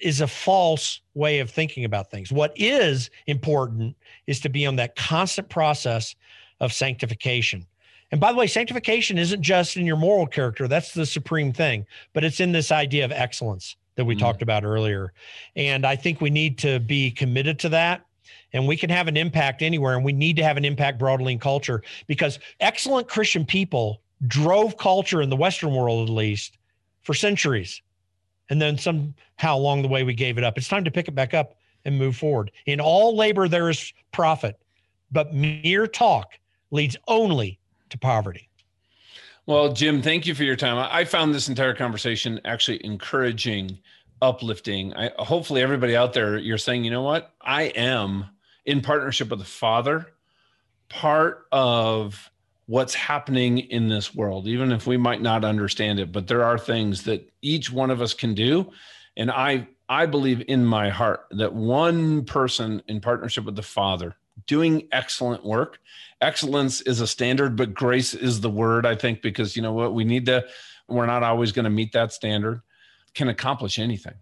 is a false way of thinking about things. What is important is to be on that constant process of sanctification. And by the way, sanctification isn't just in your moral character, that's the supreme thing, but it's in this idea of excellence that we mm. talked about earlier. And I think we need to be committed to that. And we can have an impact anywhere, and we need to have an impact broadly in culture because excellent Christian people drove culture in the Western world, at least, for centuries and then somehow along the way we gave it up. It's time to pick it back up and move forward. In all labor there is profit, but mere talk leads only to poverty. Well, Jim, thank you for your time. I found this entire conversation actually encouraging, uplifting. I, hopefully, everybody out there, you're saying, you know what? I am in partnership with the Father, part of what's happening in this world, even if we might not understand it. But there are things that each one of us can do. And I, I believe in my heart that one person in partnership with the Father doing excellent work, excellence is a standard, but grace is the word, I think, because you know what? We need to, we're not always going to meet that standard, can accomplish anything.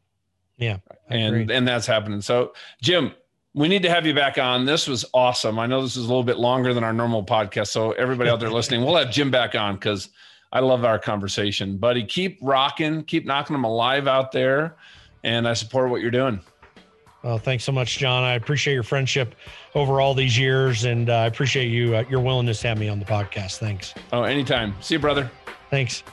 Yeah. And, and that's happening. So, Jim, we need to have you back on. This was awesome. I know this is a little bit longer than our normal podcast. So everybody out there listening, we'll have Jim back on because I love our conversation. Buddy, keep rocking, keep knocking them alive out there. And I support what you're doing. Well, thanks so much, John. I appreciate your friendship over all these years, and uh, I appreciate you uh, your willingness to have me on the podcast. Thanks. Oh, anytime. See you, brother. Thanks.